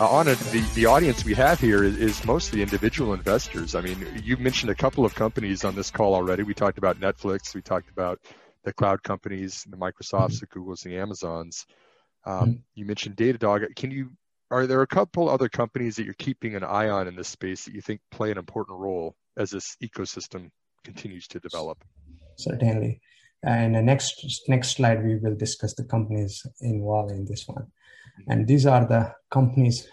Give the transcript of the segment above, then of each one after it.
Uh, Anand, the, the audience we have here is, is mostly individual investors. I mean, you mentioned a couple of companies on this call already. We talked about Netflix. We talked about the cloud companies, the Microsofts, the Googles, the Amazons. Um, mm-hmm. you mentioned Datadog. Can you? Are there a couple other companies that you're keeping an eye on in this space that you think play an important role as this ecosystem continues to develop? Certainly. And the next next slide, we will discuss the companies involved in this one and these are the companies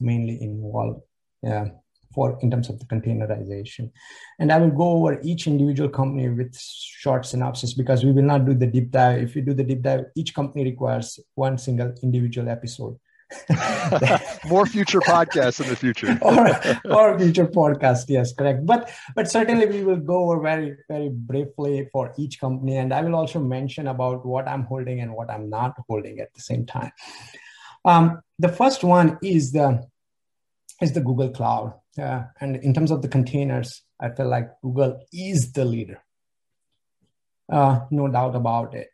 mainly involved uh, for in terms of the containerization. And i will go over each individual company with short synopsis because we will not do the deep dive. If we do the deep dive each company requires one single individual episode. More future podcasts in the future. Or, or future podcast yes correct. But but certainly we will go over very very briefly for each company. And i will also mention about what i'm holding and what i'm not holding at the same time um, the first one is the is the Google Cloud, and in terms of the containers, I feel like Google is the leader, uh, no doubt about it.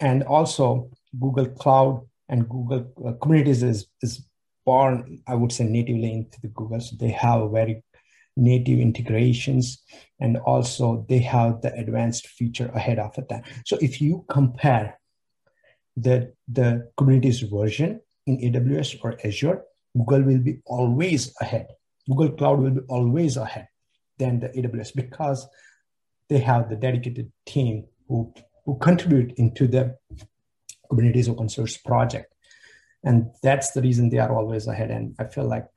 And also, Google Cloud and Google uh, Kubernetes is is born, I would say, natively into the Google, so they have very native integrations and also they have the advanced feature ahead of that. So if you compare the the kubernetes version in AWS or Azure, Google will be always ahead. Google Cloud will be always ahead than the AWS because they have the dedicated team who, who contribute into the Kubernetes open source project. And that's the reason they are always ahead. And I feel like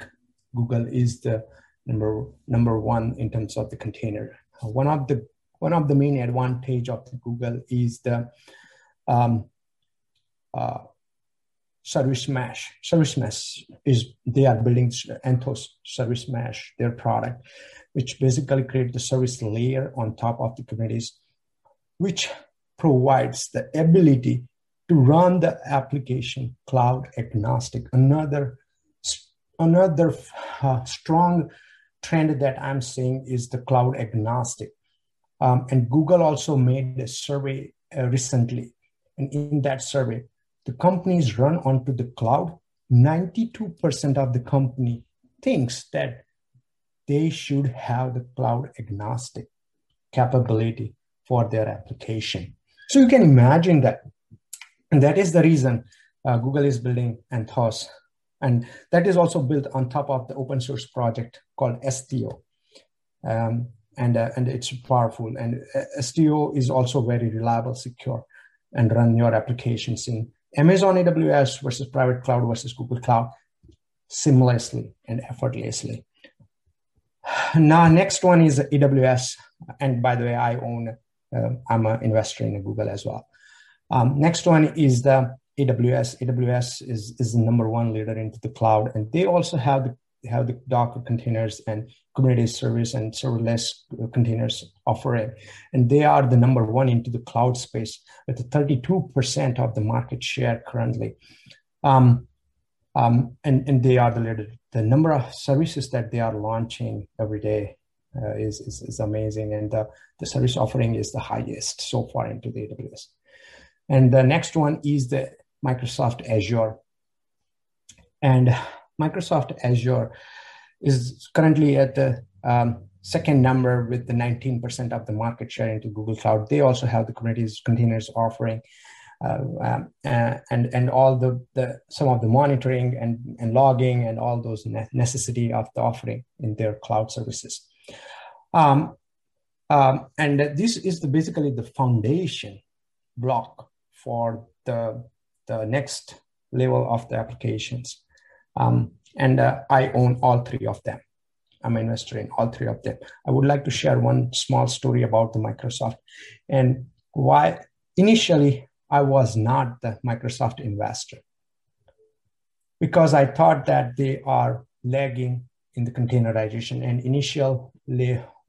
Google is the number number one in terms of the container. One of the one of the main advantage of Google is the um, uh, service mesh. Service mesh is they are building Anthos service mesh, their product, which basically create the service layer on top of the Kubernetes, which provides the ability to run the application cloud agnostic. Another another uh, strong trend that I'm seeing is the cloud agnostic. Um, and Google also made a survey uh, recently, and in that survey, the companies run onto the cloud, 92% of the company thinks that they should have the cloud agnostic capability for their application. So you can imagine that. And that is the reason uh, Google is building Anthos. And that is also built on top of the open source project called Istio. Um, and, uh, and it's powerful. And uh, Istio is also very reliable, secure, and run your applications in Amazon AWS versus private cloud versus Google Cloud seamlessly and effortlessly. Now, next one is AWS. And by the way, I own, uh, I'm an investor in Google as well. Um, next one is the AWS. AWS is, is the number one leader into the cloud. And they also have the have the Docker containers and Kubernetes service and serverless containers offering. And they are the number one into the cloud space with 32% of the market share currently. Um, um, and, and they are the leader. The number of services that they are launching every day uh, is, is, is, amazing. And the, the service offering is the highest so far into the AWS. And the next one is the Microsoft Azure. And Microsoft Azure is currently at the um, second number with the 19% of the market share into Google Cloud. They also have the Kubernetes containers offering. Uh, um, uh, and and all the, the some of the monitoring and, and logging and all those ne- necessity of the offering in their cloud services. Um, um, and this is the, basically the foundation block for the, the next level of the applications. Um, and uh, I own all three of them. I'm an investor in all three of them. I would like to share one small story about the Microsoft and why initially I was not the Microsoft investor because I thought that they are lagging in the containerization and initial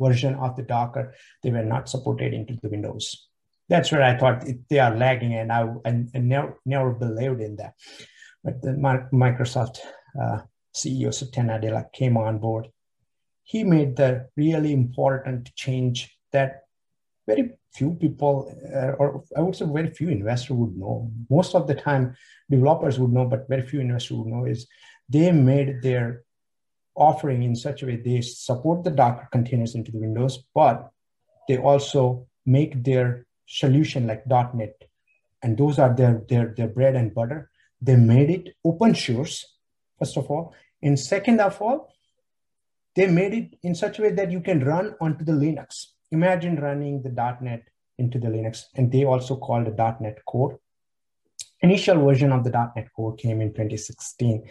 version of the Docker, they were not supported into the Windows. That's where I thought it, they are lagging and I, and, and never, never believed in that. But the Microsoft uh, CEO Satya Nadella came on board. He made the really important change that very few people, uh, or I would say very few investors would know. Most of the time, developers would know, but very few investors would know is they made their offering in such a way they support the Docker containers into the Windows, but they also make their solution like .NET, and those are their their their bread and butter. They made it open source, first of all, and second of all, they made it in such a way that you can run onto the Linux. Imagine running the .NET into the Linux, and they also called the .NET Core. Initial version of the .NET Core came in 2016.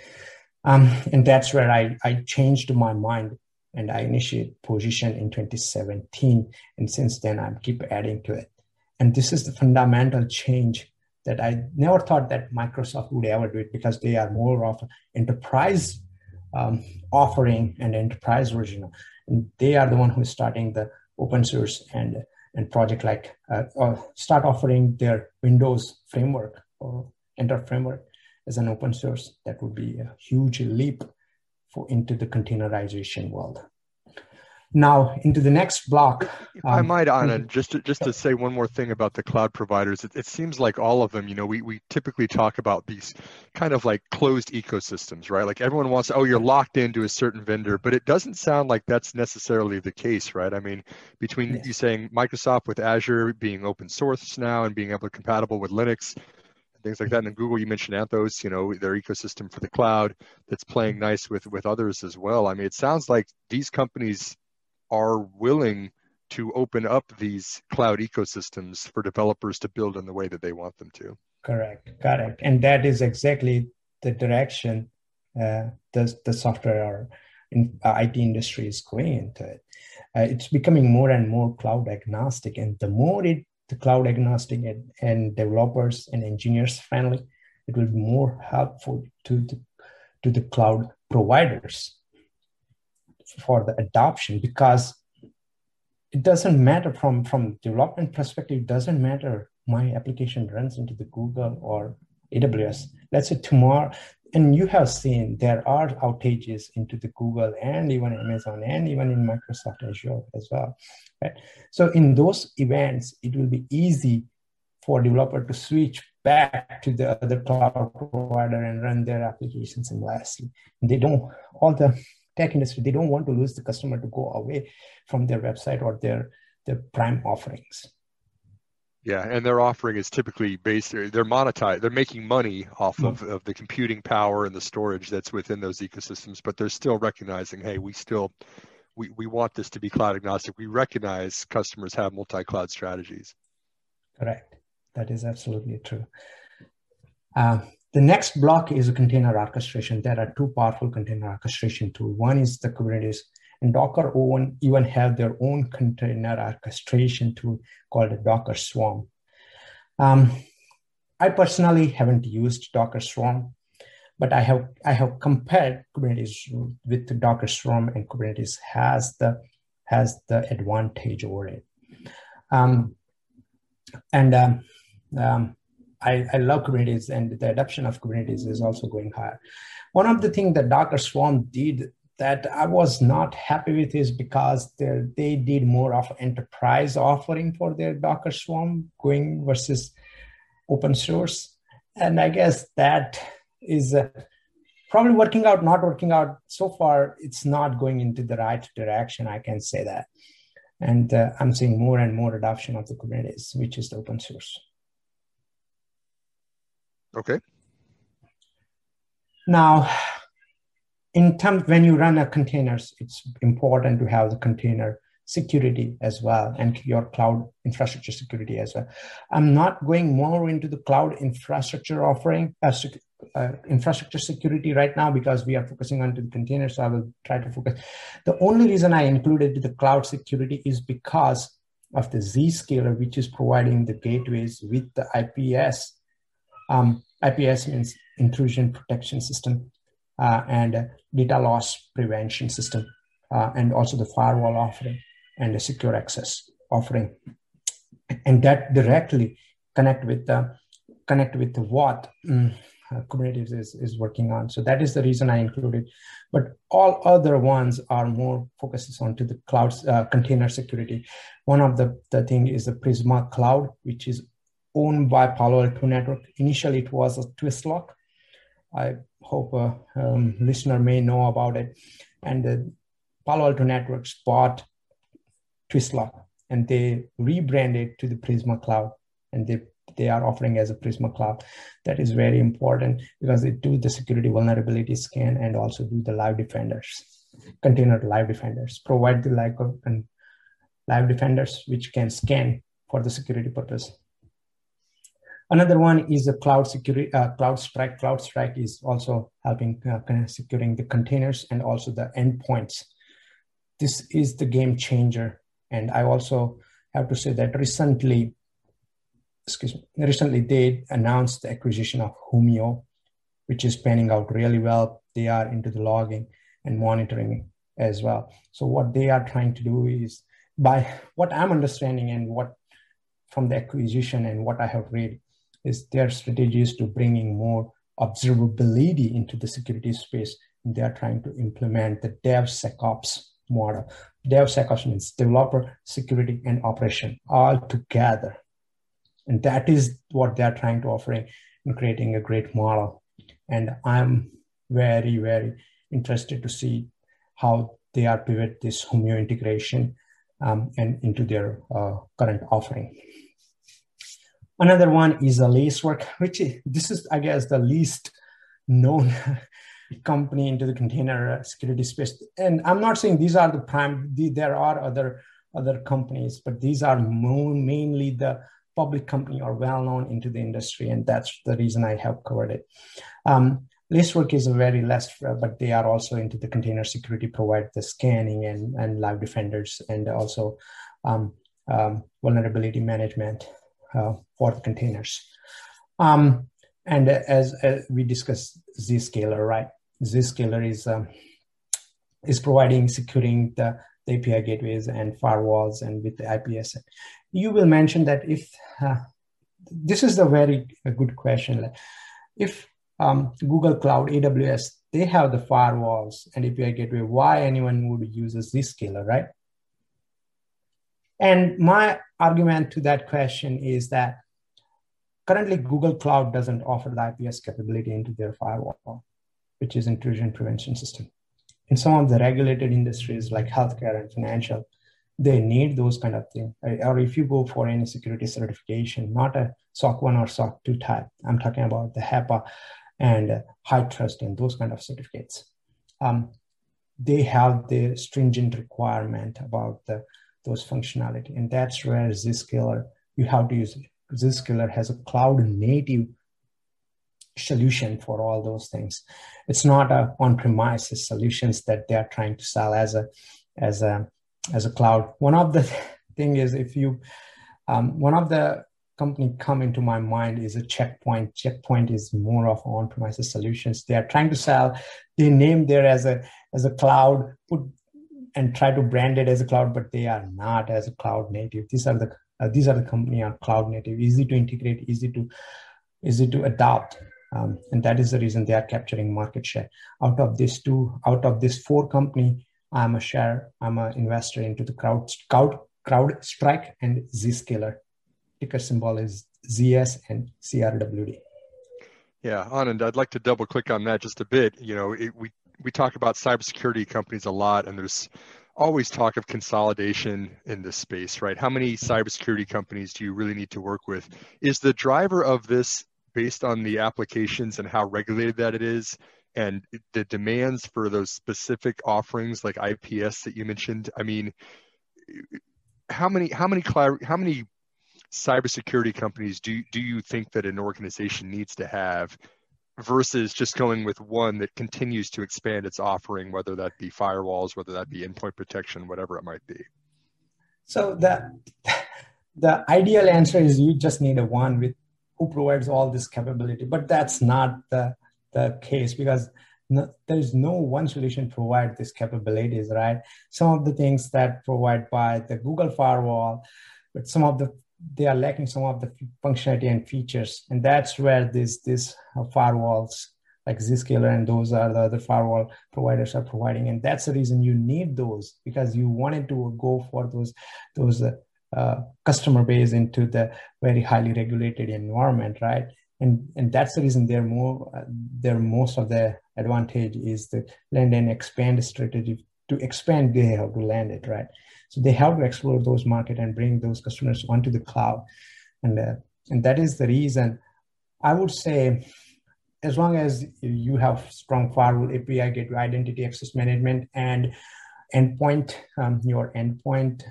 Um, and that's where I, I changed my mind and I initiated position in 2017. And since then, I keep adding to it. And this is the fundamental change that I never thought that Microsoft would ever do it because they are more of enterprise um, offering and enterprise version. And they are the one who's starting the open source and and project like uh, or start offering their Windows framework or Enter framework as an open source, that would be a huge leap for into the containerization world. Now into the next block. Um, I might, Anand, just to, just to say one more thing about the cloud providers, it, it seems like all of them. You know, we we typically talk about these kind of like closed ecosystems, right? Like everyone wants, oh, you're locked into a certain vendor, but it doesn't sound like that's necessarily the case, right? I mean, between you saying Microsoft with Azure being open source now and being able to compatible with Linux, things like that. And in Google, you mentioned Anthos, you know, their ecosystem for the cloud that's playing nice with with others as well. I mean, it sounds like these companies are willing to open up these cloud ecosystems for developers to build in the way that they want them to. Correct, correct, and that is exactly the direction uh, the the software or in, uh, IT industry is going into it. Uh, it's becoming more and more cloud agnostic, and the more it the cloud agnostic and, and developers and engineers friendly, it will be more helpful to the, to the cloud providers for the adoption because it doesn't matter from from development perspective it doesn't matter my application runs into the google or aws let's say tomorrow and you have seen there are outages into the Google and even Amazon and even in Microsoft Azure as well. Right? So in those events, it will be easy for developer to switch back to the other cloud provider and run their applications. And they don't all the tech industry they don't want to lose the customer to go away from their website or their their prime offerings. Yeah, and their offering is typically based, they're monetized, they're making money off mm-hmm. of, of the computing power and the storage that's within those ecosystems, but they're still recognizing, hey, we still, we, we want this to be cloud agnostic. We recognize customers have multi-cloud strategies. Correct. That is absolutely true. Uh, the next block is a container orchestration. There are two powerful container orchestration tools. One is the Kubernetes and Docker own, even have their own container orchestration tool called Docker Swarm. Um, I personally haven't used Docker Swarm, but I have I have compared Kubernetes with Docker Swarm, and Kubernetes has the has the advantage over it. Um, and um, um, I, I love Kubernetes, and the adoption of Kubernetes is also going higher. One of the things that Docker Swarm did that I was not happy with is because they did more of enterprise offering for their Docker Swarm going versus open source. And I guess that is uh, probably working out, not working out. So far, it's not going into the right direction. I can say that. And uh, I'm seeing more and more adoption of the Kubernetes, which is the open source. Okay. Now, in terms when you run a containers it's important to have the container security as well and your cloud infrastructure security as well i'm not going more into the cloud infrastructure offering uh, uh, infrastructure security right now because we are focusing on the containers. So I will try to focus. The only reason I included the cloud security is because of the Zscaler, which is providing the gateways with the IPS. Um, IPS means intrusion protection system uh, and data loss prevention system, uh, and also the firewall offering and the secure access offering. And that directly connect with the connect with what um, Kubernetes is, is working on. So that is the reason I included. But all other ones are more focuses on to the cloud uh, container security. One of the, the thing is the Prisma Cloud, which is owned by Palo Alto Network. Initially, it was a Twistlock. I hope a um, listener may know about it. And the Palo Alto Networks bought Twistlock and they rebranded to the Prisma Cloud and they they are offering as a Prisma Cloud. That is very important because they do the security vulnerability scan and also do the live defenders, container live defenders, provide the live, and live defenders which can scan for the security purpose. Another one is the cloud security, uh, CrowdStrike. CrowdStrike is also helping uh, securing the containers and also the endpoints. This is the game changer. And I also have to say that recently excuse me, recently they announced the acquisition of Humio, which is panning out really well. They are into the logging and monitoring as well. So what they are trying to do is by what I'm understanding and what from the acquisition and what I have read is their strategies to bringing more observability into the security space. And they are trying to implement the DevSecOps model. DevSecOps means developer, security, and operation all together and that is what they're trying to offer in creating a great model and i'm very very interested to see how they are pivot this Humio integration um, and into their uh, current offering another one is a lacework which is, this is i guess the least known company into the container security space and i'm not saying these are the prime there are other other companies but these are mainly the public company or well known into the industry, and that's the reason I have covered it. Um, Lacework is a very less, but they are also into the container security, provide the scanning and, and live defenders, and also um, um, vulnerability management uh, for the containers. Um, and as, as, we discussed, Zscaler, right? Zscaler is um, is providing securing the the API gateways and firewalls and with the IPS. You will mention that if uh, this is a very good question. If um, Google Cloud, AWS, they have the firewalls and API gateway, why anyone would use a Zscaler, right? And my argument to that question is that currently Google Cloud doesn't offer the IPS capability into their firewall, which is intrusion prevention system in some of the regulated industries like healthcare and financial, they need those kind of things. Or if you go for any security certification, not a SOC 1 or SOC 2 type, I'm talking about the HIPAA and high trust and those kind of certificates. Um, they have the stringent requirement about the, those functionality. And that's where Zscaler, you have to use it. Zscaler has a cloud native solution for all those things. It's not a on-premises solutions that they are trying to sell as a as a as a cloud. One of the thing is if you um, one of the company come into my mind is a Check Point. Checkpoint is more of on-premises solutions. They are trying to sell. They name there as a as a cloud, put and try to brand it as a cloud, but they are not as a cloud native. These are the uh, these are the company are cloud native, easy to integrate, easy to easy to adopt um, and that is the reason they are capturing market share. Out of these two, out of this four company, I'm a share, I'm an investor into the crowd, crowd, CrowdStrike and Zscaler. Ticker symbol is ZS and CRWD. Yeah, Anand, I'd like to double click on that just a bit. You know, it, we we talk about cybersecurity companies a lot, and there's always talk of consolidation in this space, right? How many cybersecurity companies do you really need to work with? Is the driver of this based on the applications and how regulated that it is and the demands for those specific offerings like IPS that you mentioned. I mean, how many how many how many cybersecurity companies do do you think that an organization needs to have versus just going with one that continues to expand its offering, whether that be firewalls, whether that be endpoint protection, whatever it might be? So the the ideal answer is you just need a one with who provides all this capability, but that's not the the case because no, there's no one solution to provide these capabilities, right? Some of the things that provide by the Google firewall, but some of the they are lacking some of the functionality and features, and that's where these these uh, firewalls like Zscaler and those are the other firewall providers are providing, and that's the reason you need those because you wanted to go for those those uh, uh, customer base into the very highly regulated environment, right? And and that's the reason they're more uh, most of the advantage is the land and expand strategy. To expand, they have to land it, right? So they have to explore those market and bring those customers onto the cloud, and uh, and that is the reason. I would say, as long as you have strong firewall API gateway identity access management and endpoint, um, your endpoint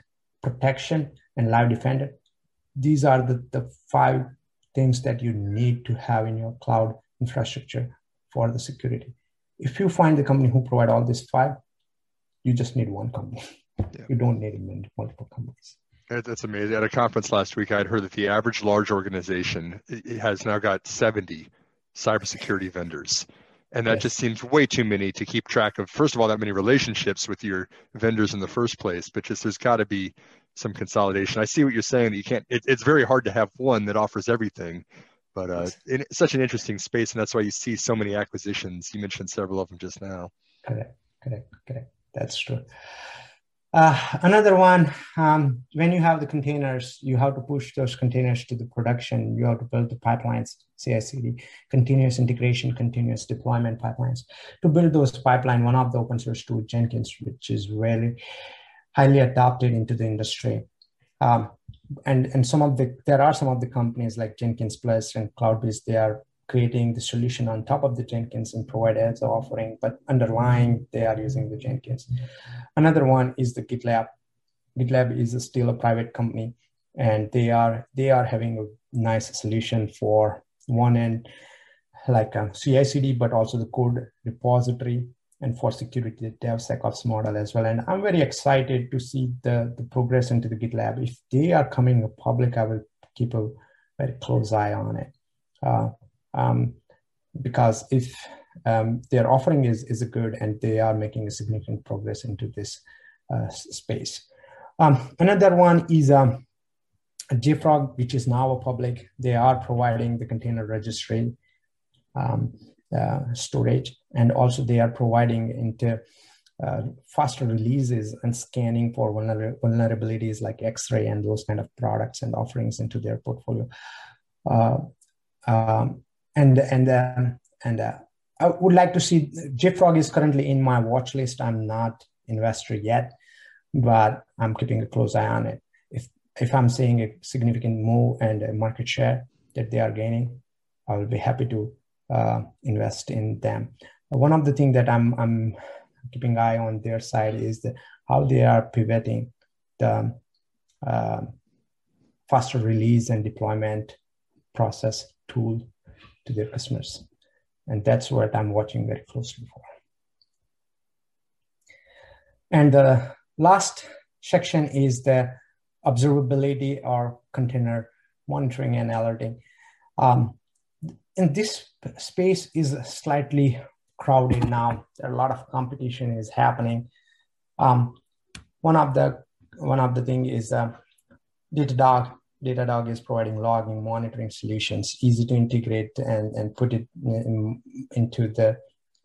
protection and live defender, these are the, the five things that you need to have in your cloud infrastructure for the security. If you find the company who provide all these five, you just need one company. Yeah. You don't need multiple companies. That's amazing. At a conference last week, I had heard that the average large organization has now got 70 cybersecurity vendors. And that yes. just seems way too many to keep track of, first of all, that many relationships with your vendors in the first place, but just there's got to be some consolidation. I see what you're saying. You can't, it, it's very hard to have one that offers everything but uh, it's such an interesting space, and that's why you see so many acquisitions. You mentioned several of them just now. Correct, correct, correct. That's true. Uh, another one, um, when you have the containers, you have to push those containers to the production. You have to build the pipelines, CI/CD, continuous integration, continuous deployment pipelines. To build those pipeline, one of the open source tool Jenkins, which is really highly adopted into the industry. Um, and and some of the there are some of the companies like Jenkins Plus and Cloudbees they are creating the solution on top of the Jenkins and provide as an offering, but underlying they are using the Jenkins. Another one is the GitLab. GitLab is a still a private company, and they are they are having a nice solution for one end like a CI/CD, but also the code repository and for security the DevSecOps model as well. And I'm very excited to see the, the progress into the GitLab. If they are coming public, I will keep a very close eye on it. Uh, um, because if um, their offering is, is good and they are making a significant progress into this uh, space. Um, another one is um, JFrog, which is now a public. They are providing the container registry. Um, uh, storage, and also they are providing into uh, faster releases and scanning for vulner- vulnerabilities like X-ray and those kind of products and offerings into their portfolio. Uh, um, and and um, and uh, I would like to see JFrog is currently in my watch list. I'm not investor yet, but I'm keeping a close eye on it. If if I'm seeing a significant move and a market share that they are gaining, I will be happy to uh, invest in them. One of the things that I'm I'm keeping eye on their side is the, how they are pivoting the uh, faster release and deployment process tool to their customers, and that's what I'm watching very closely for. And the last section is the observability or container monitoring and alerting. Um, in this space is slightly crowded now. a lot of competition is happening. Um, one of the one of the thing is uh, Datadog. Datadog is providing logging monitoring solutions, easy to integrate and, and put it in, into the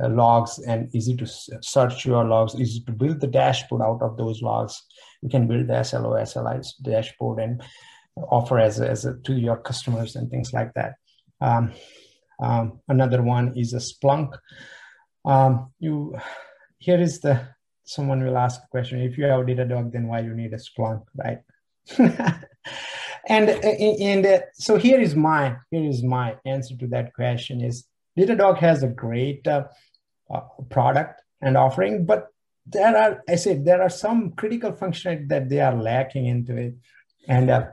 uh, logs and easy to search your logs, easy to build the dashboard out of those logs. You can build the SLO, dashboard and offer as, a, as a, to your customers and things like that. Um, um, another one is a Splunk. Um, you here is the someone will ask a question: If you have a Datadog, then why you need a Splunk, right? and and uh, so here is my here is my answer to that question: Is Datadog has a great uh, uh, product and offering, but there are I said there are some critical functionality that they are lacking into it, and uh,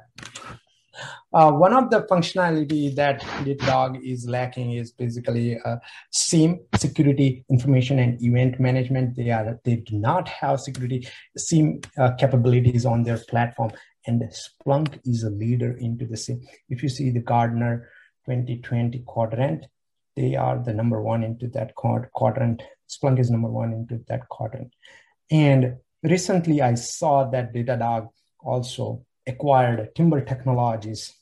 uh, one of the functionality that Datadog is lacking is basically uh, SIEM security information and event management. They are they do not have security SIEM capabilities on their platform, and Splunk is a leader into the SIEM. If you see the Gartner 2020 quadrant, they are the number one into that quadrant. Splunk is number one into that quadrant, and recently I saw that Datadog also acquired Timber Technologies,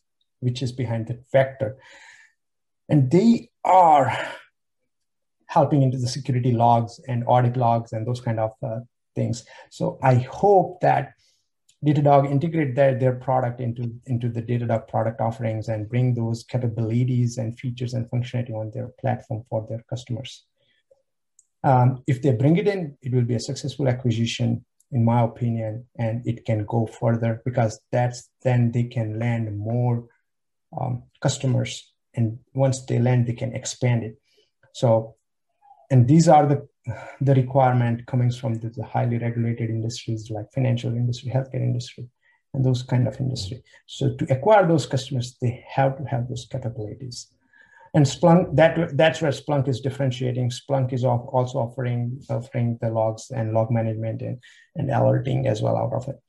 which is behind the vector. And they are helping into the security logs and audit logs and those kind of uh, things. So I hope that Datadog integrate their, their product into, into the Datadog product offerings and bring those capabilities and features and functionality on their platform for their customers. Um, if they bring it in, it will be a successful acquisition in my opinion, and it can go further because that's then they can land more um, customers, and once they land, they can expand it. So, and these are the the requirement coming from the, the highly regulated industries like financial industry, healthcare industry, and those kind of industry. So to acquire those customers, they have to have those capabilities and Splunk that that's where Splunk is differentiating. Splunk is also offering offering the logs and log management and, and alerting as well out of it.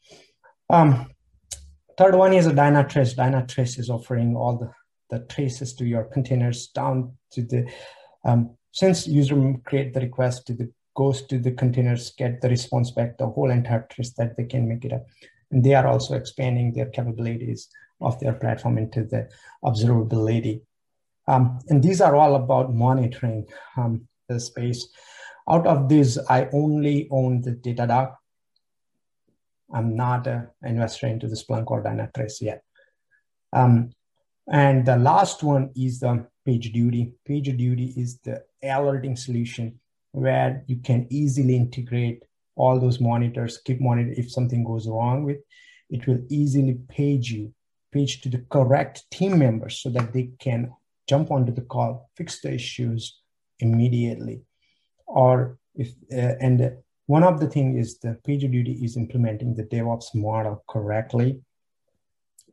Um, third one is a Dynatrace. Dynatrace is offering all the, the traces to your containers down to the um, since user create the request to the goes to the containers, get the response back, the whole entire trace that they can make it up. And they are also expanding their capabilities of their platform into the observability um, and these are all about monitoring um, the space. Out of these, I only own the Datadog. I'm not an investor into the Splunk or Dynatrace yet. Um, and the last one is the PagerDuty. PagerDuty is the alerting solution where you can easily integrate all those monitors, keep monitor if something goes wrong with, it will easily page you, page to the correct team members so that they can jump onto the call, fix the issues immediately. Or if uh, and one of the thing is the PagerDuty is implementing the DevOps model correctly.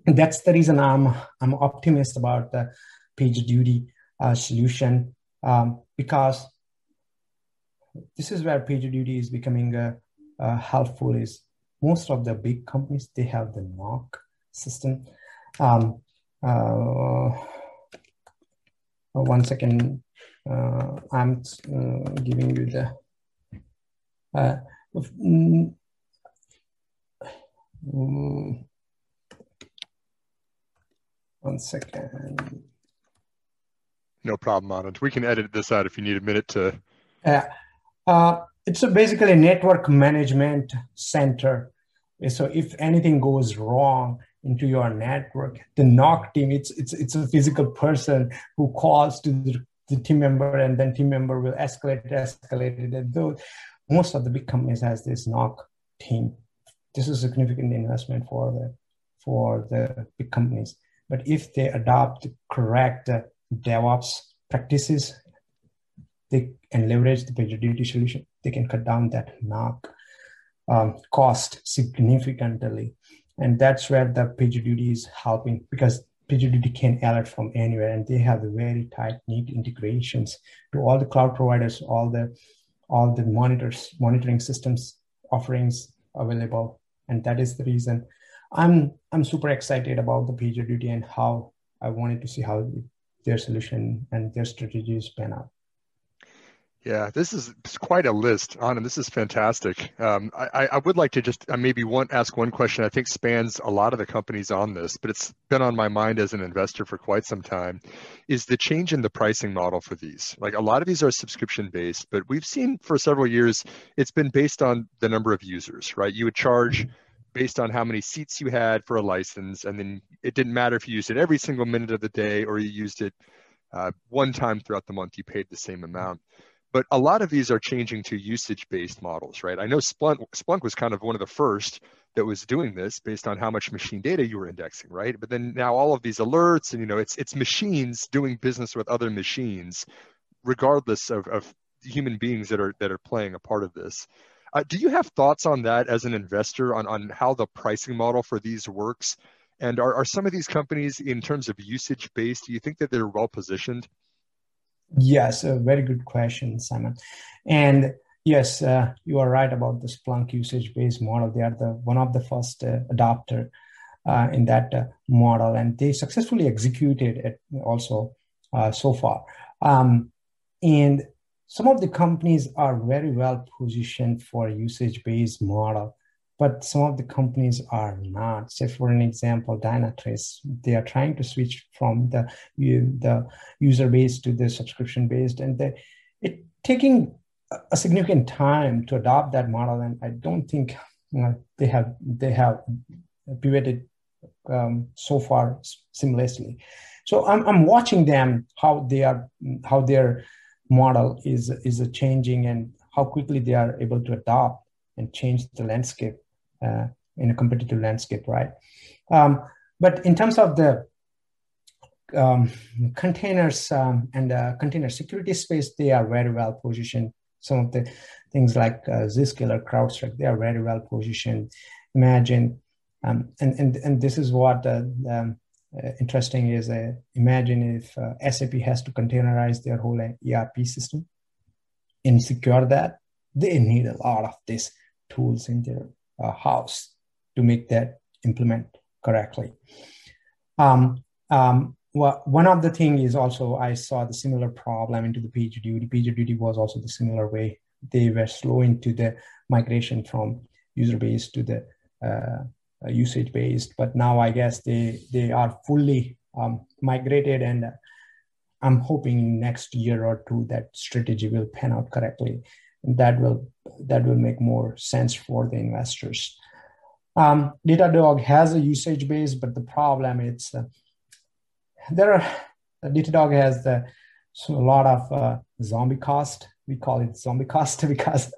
And that's the reason I'm I'm optimist about the PagerDuty uh, solution um, because this is where PagerDuty is becoming uh, uh, helpful. Is most of the big companies they have the NOC system. Um, uh, uh, one second uh, i'm uh, giving you the mm, mm, one second no problem Anand. we can edit this out if you need a minute to yeah uh, it's a basically a network management center so if anything goes wrong into your network. The NOC team, it's it's it's a physical person who calls to the, the team member, and then team member will escalate, escalate it. And most of the big companies has this NOC team. This is a significant investment for the for the big companies. But if they adopt correct DevOps practices, they can leverage the PagerDuty solution, they can cut down that NOC um, cost significantly. And that's where the PagerDuty is helping because PagerDuty can alert from anywhere, and they have very tight, neat integrations to all the cloud providers, all the all the monitors, monitoring systems offerings available, and that is the reason I'm I'm super excited about the PagerDuty and how I wanted to see how their solution and their strategies pan out. Yeah, this is quite a list, Anand. This is fantastic. Um, I, I, would like to just uh, maybe one ask one question. I think spans a lot of the companies on this, but it's been on my mind as an investor for quite some time. Is the change in the pricing model for these? Like a lot of these are subscription based, but we've seen for several years it's been based on the number of users, right? You would charge based on how many seats you had for a license, and then it didn't matter if you used it every single minute of the day or you used it uh, one time throughout the month. You paid the same amount but a lot of these are changing to usage-based models, right? I know Splunk, Splunk was kind of one of the first that was doing this based on how much machine data you were indexing, right? But then now all of these alerts and you know it's it's machines doing business with other machines, regardless of, of human beings that are that are playing a part of this. Uh, do you have thoughts on that as an investor on on how the pricing model for these works? And are, are some of these companies, in terms of usage based, do you think that they're well positioned? Yes, a very good question, Simon. And yes, uh, you are right about the Splunk usage based model. They are the one of the first uh, adopter uh, in that uh, model, and they successfully executed it also uh, so far. Um, and some of the companies are very well positioned for usage based model but some of the companies are not. Say, for an example, Dynatrace, they are trying to switch from the the user-based to the subscription based, and they it taking a significant time to adopt that model. And I don't think you know, they have they have pivoted um, so far seamlessly. So I'm I'm watching them how they are how their model is is changing and how quickly they are able to adopt and change the landscape uh, in a competitive landscape, right? Um, but in terms of the um, containers um, and uh, container security space, they are very well positioned. Some of the things like uh, Zscaler, CrowdStrike, they are very well positioned. Imagine, um, and, and, and this is what uh, um, interesting is uh, imagine if uh, SAP has to containerize their whole ERP system and secure that, they need a lot of these tools in their uh, house to make that implement correctly. Um, um, well, one of the thing is also I saw the similar problem into the PagerDuty. PagerDuty was also the similar way. They were slow into the migration from user base to the uh, usage based, but now I guess they they are fully um, migrated, and I'm hoping next year or two that strategy will pan out correctly that will that will make more sense for the investors. Um, Datadog has a usage base, but the problem it's uh, there are Datadog has the, so a lot of uh, zombie cost. We call it zombie cost because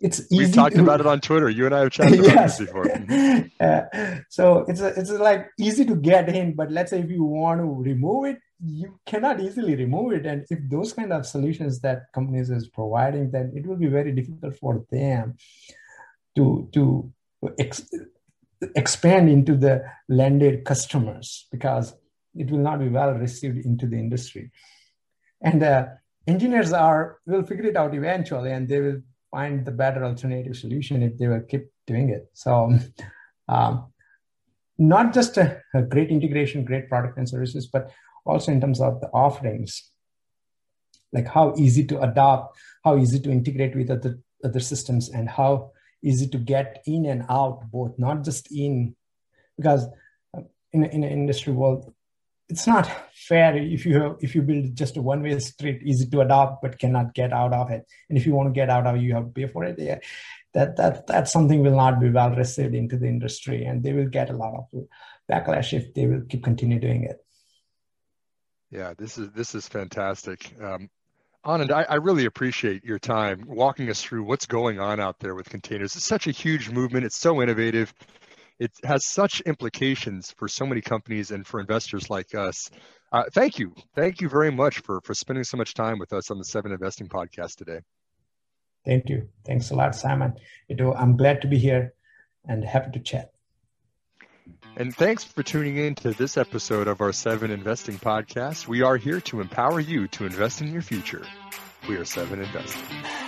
it's easy. We've talked to, about it on Twitter. You and I have chatted about yes. this before. uh, so it's a, it's a, like easy to get in, but let's say if you want to remove it, you cannot easily remove it and if those kind of solutions that companies is providing then it will be very difficult for them to to ex- expand into the landed customers because it will not be well received into the industry and uh, engineers are will figure it out eventually and they will find the better alternative solution if they will keep doing it. So um, not just a, a great integration great product and services but also in terms of the offerings. Like how easy to adopt how easy to integrate with other other systems and how easy to get in and out both not just in because uh, in, in an industry world it's not fair if you have, if you build just a one way street easy to adopt but cannot get out of it and if you want to get out of it you have to pay for it yeah that that that something will not be well received into the industry and they will get a lot of backlash if they will keep continue doing it yeah, this is this is fantastic. Um, Anand, I, I, really appreciate your time walking us through what's going on out there with containers. It's such a huge movement. It's so innovative. It has such implications for so many companies and for investors like us. Uh, thank you. Thank you very much for, for spending so much time with us on the Seven Investing podcast today. Thank you. Thanks a lot, Simon. I'm glad to be here and happy to chat. And thanks for tuning in to this episode of our Seven Investing Podcast. We are here to empower you to invest in your future. We are Seven Investing.